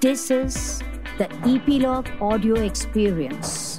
This is the Epilogue Audio Experience.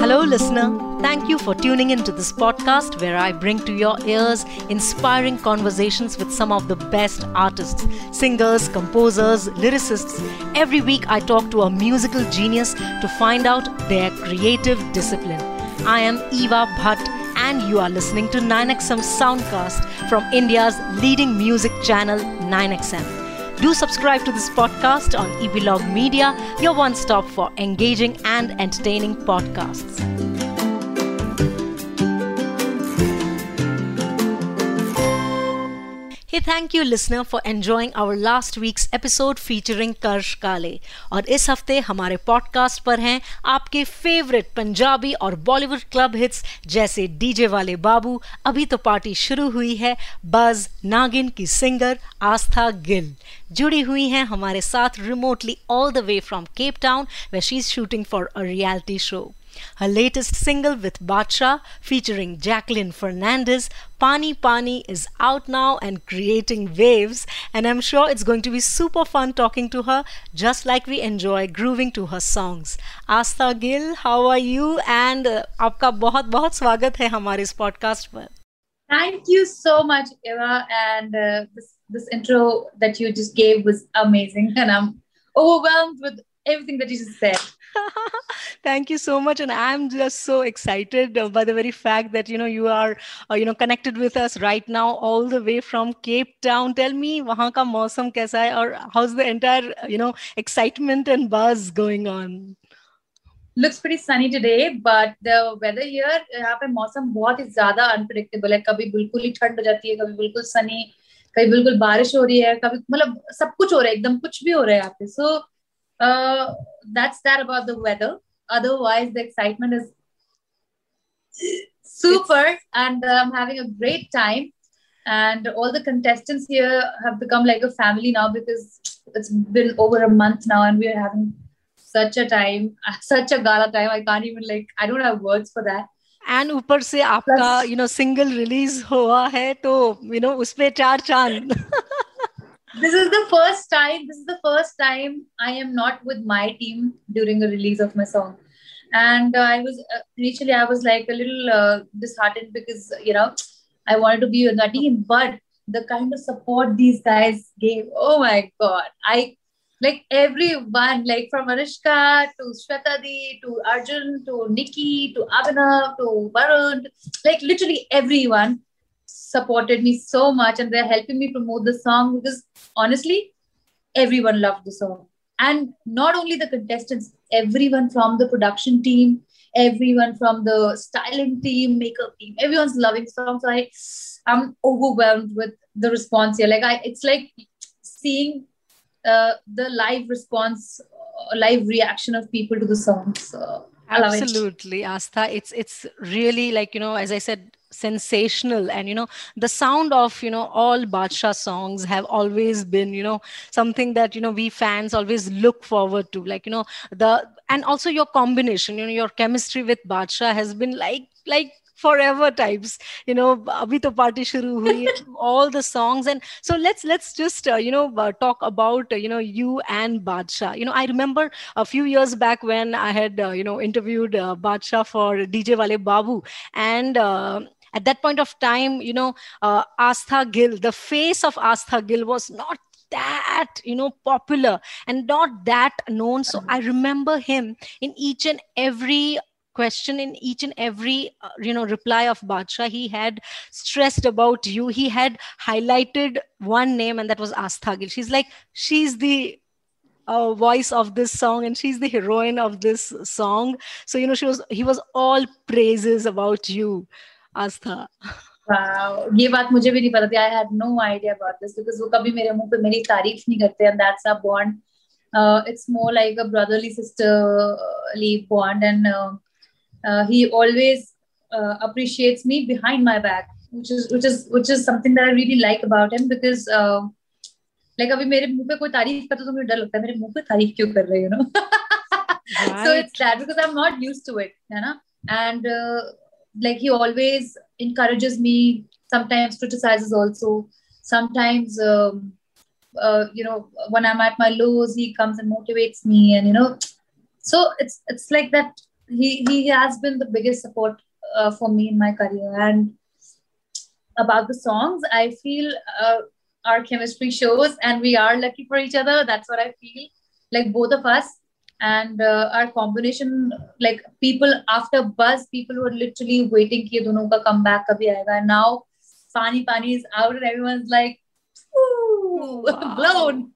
Hello, listener. Thank you for tuning into this podcast where I bring to your ears inspiring conversations with some of the best artists, singers, composers, lyricists. Every week, I talk to a musical genius to find out their creative discipline. I am Eva Bhatt and you are listening to 9XM Soundcast from India's leading music channel 9XM. Do subscribe to this podcast on Epilogue Media, your one stop for engaging and entertaining podcasts. Hey, thank you listener for enjoying our last week's episode featuring Karsh Kale. और इस हफ़्ते हमारे podcast पर हैं आपके favourite Punjabi और Bollywood club hits जैसे DJ वाले बाबू। अभी तो पार्टी शुरू हुई है बज नागिन की सिंगर आस्था गिल जुड़ी हुई हैं हमारे साथ remotely all the way from Cape Town where she is shooting for a reality show Her latest single with Badshah featuring Jacqueline Fernandez, Pani Pani, is out now and creating waves. And I'm sure it's going to be super fun talking to her, just like we enjoy grooving to her songs. Astha Gill, how are you? And uh, आपका बहुत बहुत स्वागत है हमारे इस पर Thank you so much, Eva. And uh, this, this intro that you just gave was amazing. And I'm overwhelmed with everything that you just said. Thank you so much, and I'm just so excited uh, by the very fact that you know you are uh, you know connected with us right now, all the way from Cape Town. Tell me, वहाँ का मौसम कैसा है, or how's the entire you know excitement and buzz going on? Looks pretty sunny today, but the weather here यहाँ पे मौसम बहुत ही ज़्यादा unpredictable है. कभी बिल्कुल ही ठंड हो जाती है, कभी बिल्कुल sunny, कभी बिल्कुल बारिश हो रही है, कभी मतलब सब कुछ हो रहा है, एकदम कुछ भी हो रहा है यहाँ पे. So uh, that's that about the weather. Otherwise, the excitement is super, it's... and uh, I'm having a great time. And all the contestants here have become like a family now because it's been over a month now, and we're having such a time, such a gala time. I can't even like I don't have words for that. And ऊपर से आपका you know single release हुआ है तो you know उस पे चार चांद this is the first time this is the first time i am not with my team during a release of my song. And uh, i was uh, initially i was like a little uh, disheartened because you know i wanted to be with the team but the kind of support these guys gave oh my god. I like everyone like from Anushka to Shwetadi to Arjun to Nikki to Abhinav to Varun like literally everyone supported me so much and they're helping me promote the song because honestly, everyone loved the song. And not only the contestants, everyone from the production team, everyone from the styling team, makeup team, everyone's loving song. So I, I'm overwhelmed with the response here. Like I, it's like seeing uh, the live response, uh, live reaction of people to the song. So absolutely, Astha. It's it's really like you know, as I said sensational. And you know the sound of you know all Badshah songs have always been you know something that you know we fans always look forward to. Like you know the and also your combination you know your chemistry with Badshah has been like like forever types. You know abhi to party shuru hui all the songs. And so let's let's just uh, you know uh, talk about uh, you know you and Badshah you know I remember a few years back when I had uh, you know interviewed uh, Badshah for DJ Wale Babu. And uh, at that point of time, you know, uh, Astha Gill, the face of Astha Gill was not that you know popular and not that known. So i remember him in each and every question in each and every uh, you know reply of Badshah he had stressed about you. He had highlighted one name and that was Astha Gill. She's like she's the uh, voice of this song and she's the heroine of this song. So you know she was he was all praises about you Aastha wow. ये बात मुझे भी नहीं पता थी I had no idea about this because वो कभी मेरे मुँह पे मेरी तारीफ़ नहीं करते and that's a bond it's more like a brotherly sisterly bond and uh, uh, he always uh, appreciates me behind my back which is which is which is something that I really like about him because uh, like अभी मेरे मुँह पे कोई तारीफ़ करता तो मुझे डर लगता है मेरे मुँह पे तारीफ़ क्यों कर रहे हो no so it's that because I'm not used to it है ना and uh, like he always encourages me sometimes criticizes also. Sometimes um, uh, you know when i'm at my lows he comes and motivates me and you know so it's it's like that he he has been the biggest support uh, for me in my career. And about the songs i feel uh, our chemistry shows and we are lucky for each other. That's what i feel. Like both of us and uh, our combination like people after buzz people were literally waiting ki dono ka comeback kabhi aayega and now pani pani is out and everyone's like Ooh, wow. blown.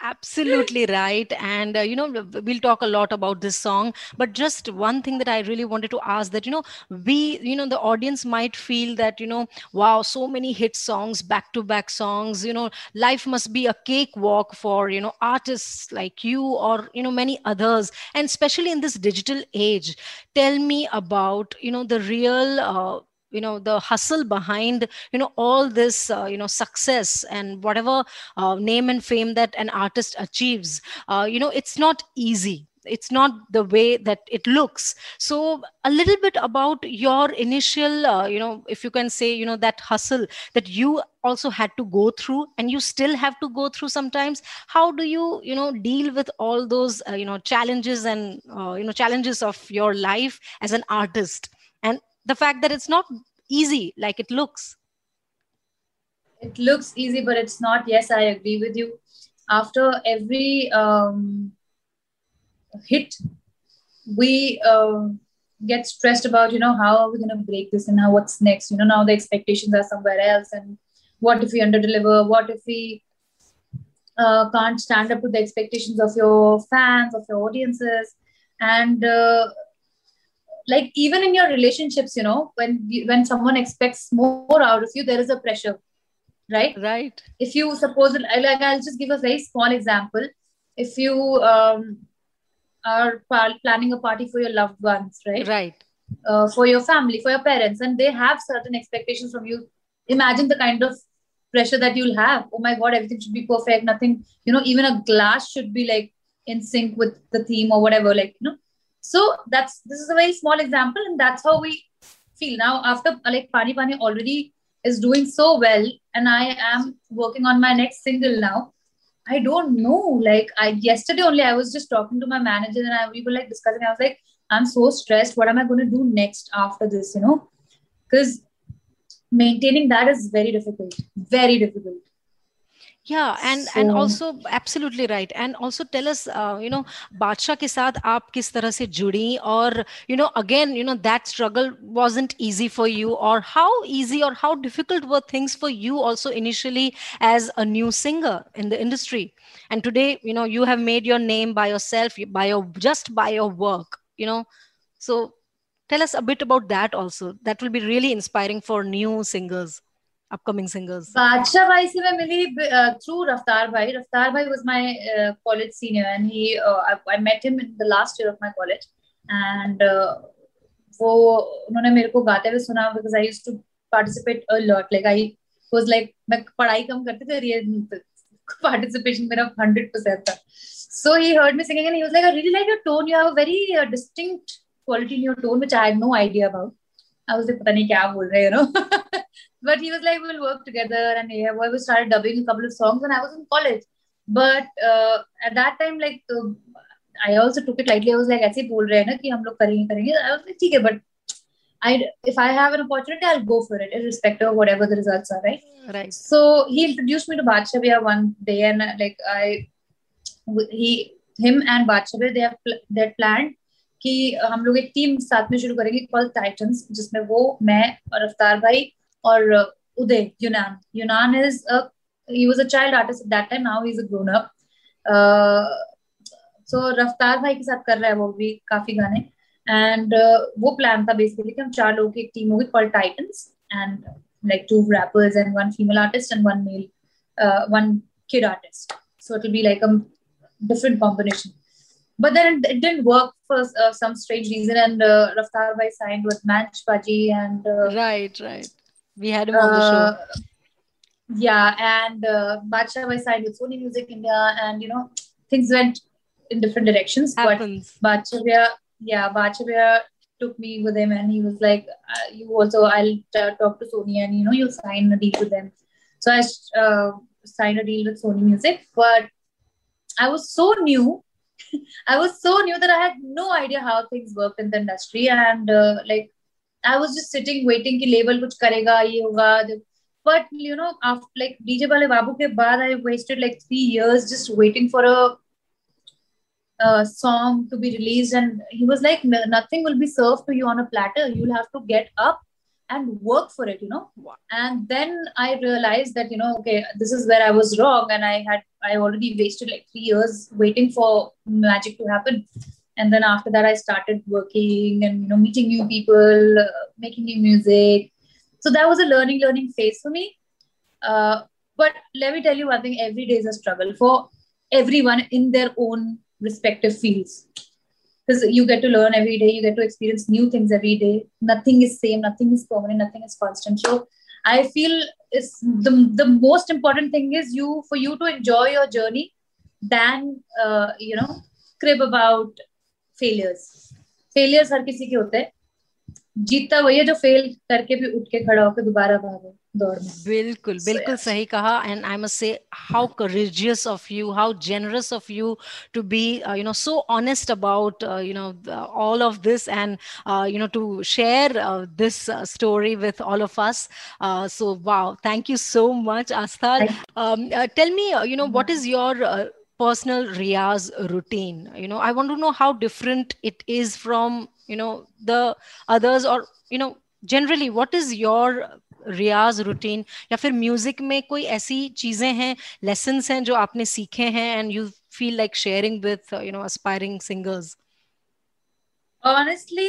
Absolutely right. And, uh, you know, we'll talk a lot about this song. But just one thing that I really wanted to ask that, you know, we, you know, the audience might feel that, you know, wow, so many hit songs, back to back songs, you know, life must be a cakewalk for, you know, artists like you or, you know, many others. And especially in this digital age, tell me about, you know, the real, uh, you know the hustle behind you know all this uh, you know success and whatever uh, name and fame that an artist achieves uh, you know it's not easy. It's not the way that it looks. So a little bit about your initial uh, you know if you can say you know that hustle that you also had to go through and you still have to go through sometimes. How do you you know deal with all those uh, you know challenges and uh, you know challenges of your life as an artist? And the fact that it's not easy like it looks. It looks easy but it's not. Yes i agree with you. After every um, hit we uh, get stressed about you know how are we going to break this and now what's next? You know now the expectations are somewhere else and what if we underdeliver? What if we uh, can't stand up to the expectations of your fans of your audiences? And uh, like even in your relationships you know when when someone expects more out of you there is a pressure right? Right. If you suppose like i'll just give a very small example. If you um, are planning a party for your loved ones right? Right. Uh, for your family for your parents and they have certain expectations from you. Imagine the kind of pressure that you'll have. Oh my god everything should be perfect. Nothing you know even a glass should be like in sync with the theme or whatever like you know so that's this is a very small example, and that's how we feel now. After like Pani Pani already is doing so well, and I am working on my next single now. I don't know. Like I yesterday only, I was just talking to my manager, and I, we were like discussing. I was like, I'm so stressed. What am I going to do next after this? You know, because maintaining that is very difficult. Very difficult yeah and so, and also absolutely right. And also tell us uh, you know badshah ke saath aap kis tarah se judi? Or you know again you know that struggle wasn't easy for you? Or how easy or how difficult were things for you also initially as a new singer in the industry? And today you know you have made your name by yourself by your just by your work you know? So tell us a bit about that also. That will be really inspiring for new singers. Upcoming singers Badshah भाई से मैं मिली through रफ्तार भाई रफ्तार भाई was my college senior and he I met him in the last year of my college and वो, उन्होंने मेरे को गाते हुए सुना because I used to participate a lot like I was like मैं पढ़ाई कम करती थी पार्टिसिपेशन मेरा 100% था. So he heard me singing and he was like I really like your tone you have a very distinctive quality in your tone which I had no idea about I was like पता नहीं क्या बोल रहे हो you know but he was like, we'll work together. And yeah, we started dubbing a couple of songs when I was in college. But uh, at that time, like, uh, I also took it lightly. I was like, ऐसे बोल रहे हैं ना कि हम लोग करेंगे करेंगे. I was like, ठीक है, but I if I have an opportunity, I'll go for it, irrespective of whatever the results are, right? Right. So he introduced me to Badshabia one day, and like I, he, him and Badshabia, they have they had planned कि हम लोग एक team साथ में शुरू करेंगे call titans जिसमें वो मैं और अफ्तार भाई or uh, Uday Yunan. Yunan is a he was a child artist at that time. Now he's a grown up. Uh, so रफ्तार भाई के साथ कर रहा है वो भी काफी गाने एंड uh, वो प्लान था बेसिकली कि हम चार लोगों की एक टीम होगी called titans and like two rappers and one female artist and one male uh, one kid artist so it'll be like a different combination but then it, it didn't work for uh, some strange reason and uh, Raftar Bhai signed with Manch Paji and uh, right right we had him on the show. Uh, yeah, and uh, Badshah was signed with Sony Music India, and you know things went in different directions. Happens. But Badshah, yeah, Badshah took me with him, and he was like, uh, "You also, I'll t- talk to Sony, and you know, you'll sign a deal with them." So So I uh, signed a deal with Sony Music, but I was so new. I was so new that I had no idea how things worked in the industry, and uh, like I was just sitting waiting कि label कुछ करेगा ये होगा but you know after like DJ Bale Babu ke baad I wasted like three years just waiting for a, a song to be released and he was like nothing will be served to you on a platter you'll have to get up and work for it you know and then i realized that you know okay this is where i was wrong and i had i already wasted like three years waiting for magic to happen and then after that i started working and you know meeting new people uh, making new music. So that was a learning learning phase for me. Uh, but let me tell you one thing every day is a struggle for everyone in their own respective fields. Because you get to learn every day you get to experience new things every day. Nothing is same nothing is permanent nothing is constant. So i feel is the, the most important thing is you for you to enjoy your journey than uh, you know crib about failures. Failures हर किसी के होते हैं। जीतता वही है जो fail करके भी उठ के खड़ा होकर दोबारा भागे बिल्कुल बिल्कुल so, yeah. सही कहा। And I must say how courageous of you how generous of you to be you know so honest about you know all of this and you know to share this story with all of us so wow thank you so much Aastha tell me you know what is your personal riyaz routine you know i want to know how different it is from you know the others or you know generally what is your Riyaz routine या फिर music में कोई ऐसी चीजें हैं lesson हैं जो आपने सीखे हैं and you feel like sharing with you know aspiring singers honestly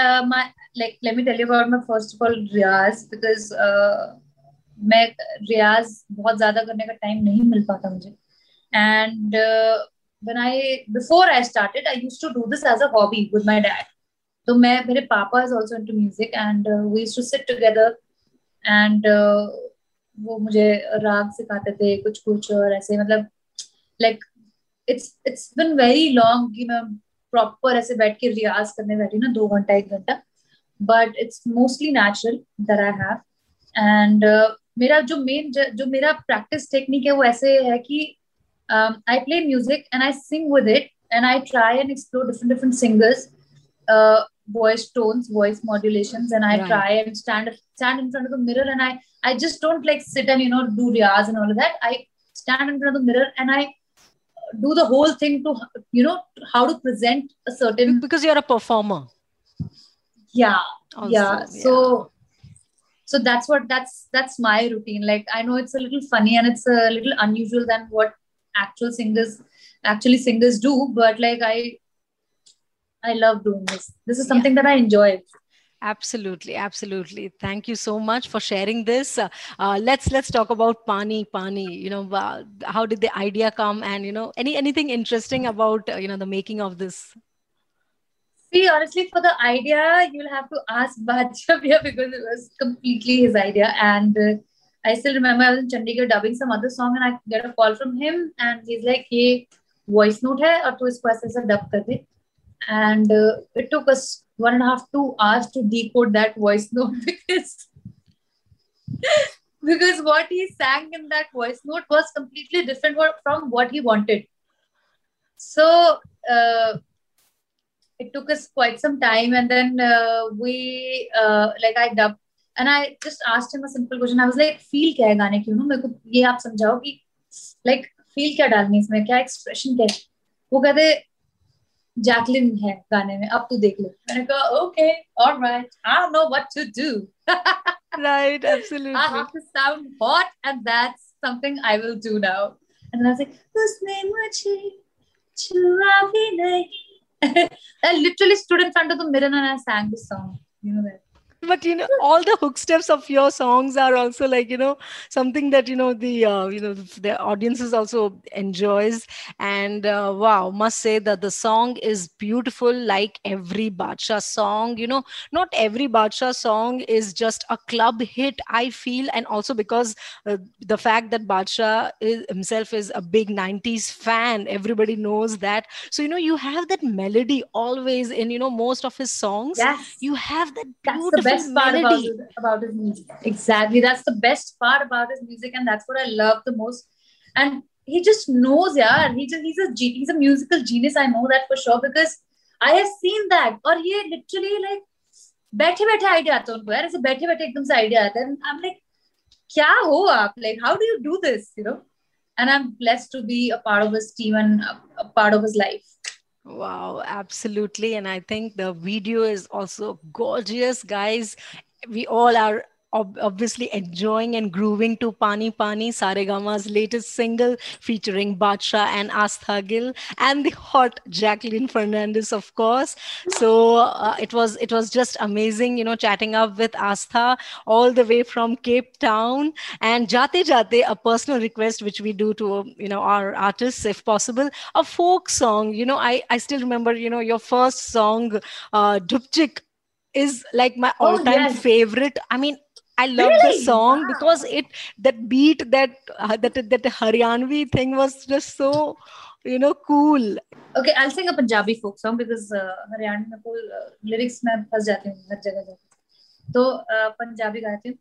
uh, my like let me tell you about my first of all Riyaz because uh, मैं रियाज बहुत ज्यादा करने का टाइम नहीं मिल पाता मुझे and when I before I started, I used to do this as a hobby with my dad. So my मेरे पापा is also into music, and uh, we used to sit together and uh, वो मुझे राग सिखाते थे कुछ कुछ और ऐसे मतलब like it's it's been very long कि मैं प्रॉपर ऐसे बैठ के रियाज करने बैठी ना दो घंटा एक घंटा but it's mostly natural that I have and मेरा जो मेन जो मेरा प्रैक्टिस टेक्निक है वो ऐसे है कि um, I play music and I sing with it, and I try and explore different different singers, uh, voice tones, voice modulations, and I right. try and stand stand in front of the mirror, and I I just don't like sit and you know do riyaz and all of that. I stand in front of the mirror and I do the whole thing to you know how to present a certain because you're a performer. Yeah, also, yeah. yeah. So so that's what that's that's my routine like i know it's a little funny and it's a little unusual than what actual singers actually singers do, but like I I love doing this. This is something yeah. that I enjoy. Absolutely, absolutely. Thank you so much for sharing this. Uh, uh, let's let's talk about Pani Pani. You know, uh, how did the idea come, and you know, any anything interesting about uh, you know the making of this? See, honestly, for the idea, you'll have to ask Bhajya because it was completely his idea. And uh, I still remember I was in Chandigarh dubbing some other song, and I get a call from him, and he's like, "Hey, voice note hai, और तो इसको ऐसे ऐसे dub कर दे." and uh, it took us one and a half two hours to decode that voice note because because what he sang in that voice note was completely different from what he wanted so uh, it took us quite some time and then uh, we uh, like i dubbed and i just asked him a simple question i was like feel kya hai gaane ki you know मेरे को ये आप समझाओ कि like feel क्या डालनी है इसमें क्या एक्सप्रेशन क्या है वो कहते जैकलिन है गाने में अब तू देख ले मैंने कहा okay alright I know what to do right absolutely i have to sound hot and that's something i will do now and i was like usne mujhe chua bhi nahi i literally stood in front of the mirror and i sang the song you know that but you know all the hook steps of your songs are also like you know something that you know the uh, you know the audiences also enjoys. And uh, wow must say that the song is beautiful like every Badshah song. You know not every Badshah song is just a club hit I feel. And also because uh, the fact that Badshah is, himself is a big 90s fan everybody knows that. So you know you have that melody always in you know most of his songs. Yes. you have that beautiful best part about, about his music. Exactly. That's the best part about his music, and that's what I love the most. And he just knows, yeah. He just he's a he's a musical genius. I know that for sure because I have seen that. Or he literally like बैठे बैठे idea आता है उनको यार ऐसे बैठे बैठे एकदम से आइडिया आता है आई एम लाइक क्या हो आप like how do you do this you know and I'm blessed to be a part of his team and a part of his life. Wow, absolutely. And I think the video is also gorgeous, guys. We all are obviously enjoying and grooving to Pani Pani, Saregama's latest single featuring Badshah and Astha Gill and the hot Jacqueline Fernandez, of course. So uh, it was it was just amazing, you know, chatting up with Astha all the way from Cape Town and Jate Jate, a personal request which we do to you know our artists if possible, a folk song. You know, I I still remember you know your first song, uh, Dupchik is like my oh, all-time oh, yes. favorite. I mean, I love really? the song wow. because it that beat that uh, that that Haryanvi thing was just so you know cool. Okay, I'll sing a Punjabi folk song because uh, Haryanvi में को uh, lyrics में फंस जाती हूँ हर जगह जाती तो uh, Punjabi गाती हूँ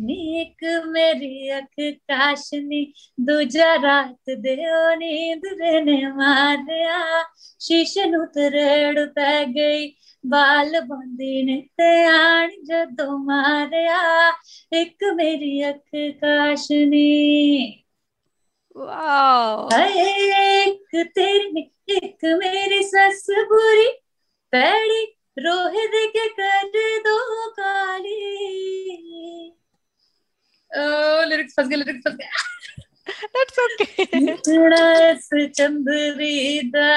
नीक मेरी अख काशनी दूजा रात दे नींद ने मारिया। शीशे नु तरड़ पै गई बाल बंदी ने त्यान जदों मारिया। एक मेरी अख काशनी। एक तेरी एक मेरी सस बुरी पैड़ी रोहे दे के कर दो काली। लिरिक्स फंस गए लिरिक्स फंस गए That's okay. चंद्री दा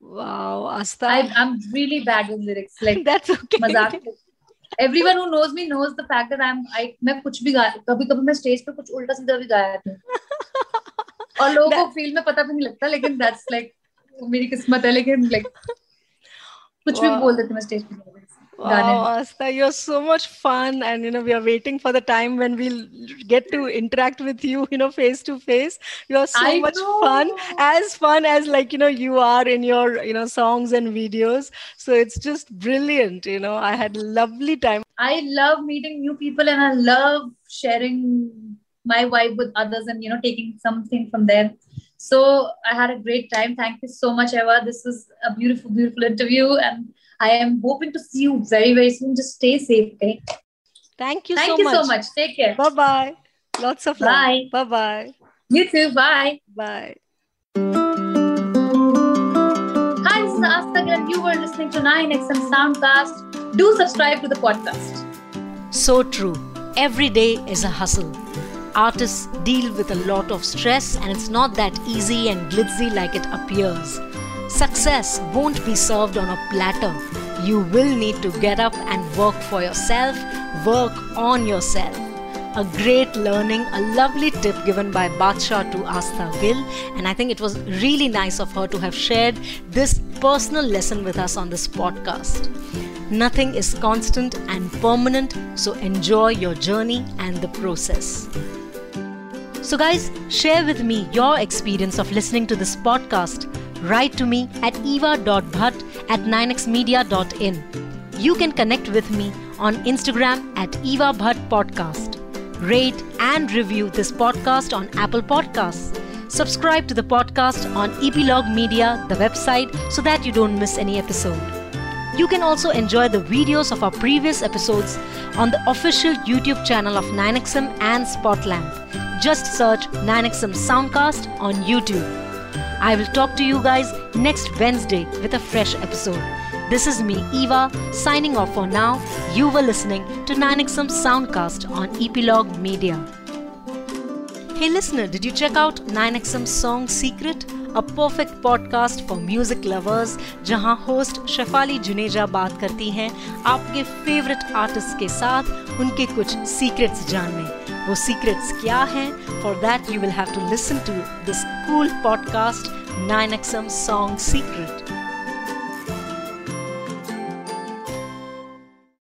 wow asta I, i'm really bad with lyrics like that's okay mazak everyone who knows me knows the fact that i'm i मैं कुछ भी गा कभी कभी मैं स्टेज पे कुछ उल्टा सीधा भी गाया था और लोगों को फील में पता भी नहीं लगता लेकिन दैट्स लाइक मेरी किस्मत है लेकिन लाइक कुछ wow. भी बोल मैं स्टेज पे Wow, Astha, you're so much fun, and you know we are waiting for the time when we'll get to interact with you, you know, face to face. You're so I much know. fun, as fun as like you know you are in your you know songs and videos. So it's just brilliant. You know, I had lovely time. I love meeting new people, and I love sharing my vibe with others, and you know taking something from them. So I had a great time. Thank you so much, Eva. This was a beautiful, beautiful interview. And I am hoping to see you very, very soon. Just stay safe, okay? Thank you Thank so you much. so much. Take care. Bye bye. Lots of bye. love. Bye bye. You too. Bye. Bye. Hi, this is Astha and you were listening to 9XM Soundcast. Do subscribe to the podcast. So true. Every day is a hustle. Artists deal with a lot of stress, and it's not that easy and glitzy like it appears. Success won't be served on a platter. You will need to get up and work for yourself, work on yourself. A great learning, a lovely tip given by Badshah to Astha Gill, and I think it was really nice of her to have shared this personal lesson with us on this podcast. Nothing is constant and permanent, so enjoy your journey and the process. So, guys, share with me your experience of listening to this podcast write to me at eva.bhatt at 9xmedia.in. You can connect with me on Instagram at Eva Bhatt Podcast. Rate and review this podcast on Apple Podcasts. Subscribe to the podcast on Epilogue Media, the website, so that you don't miss any episode. You can also enjoy the videos of our previous episodes on the official YouTube channel of 9XM and Spotland. Just search 9XM Soundcast on YouTube. I will talk to you guys next Wednesday with a fresh episode. This is me, Eva, signing off for now. You were listening to 9XM Soundcast on Epilog Media. Hey listener, did you check out 9XM Song Secret? A perfect podcast for music lovers जहाँ host Shefali Juneja बात करती हैं आपके favourite artist के साथ उनके कुछ secrets जानने वो सीक्रेट्स क्या हैं for that you will have to listen to this cool podcast 9XM Song Secret.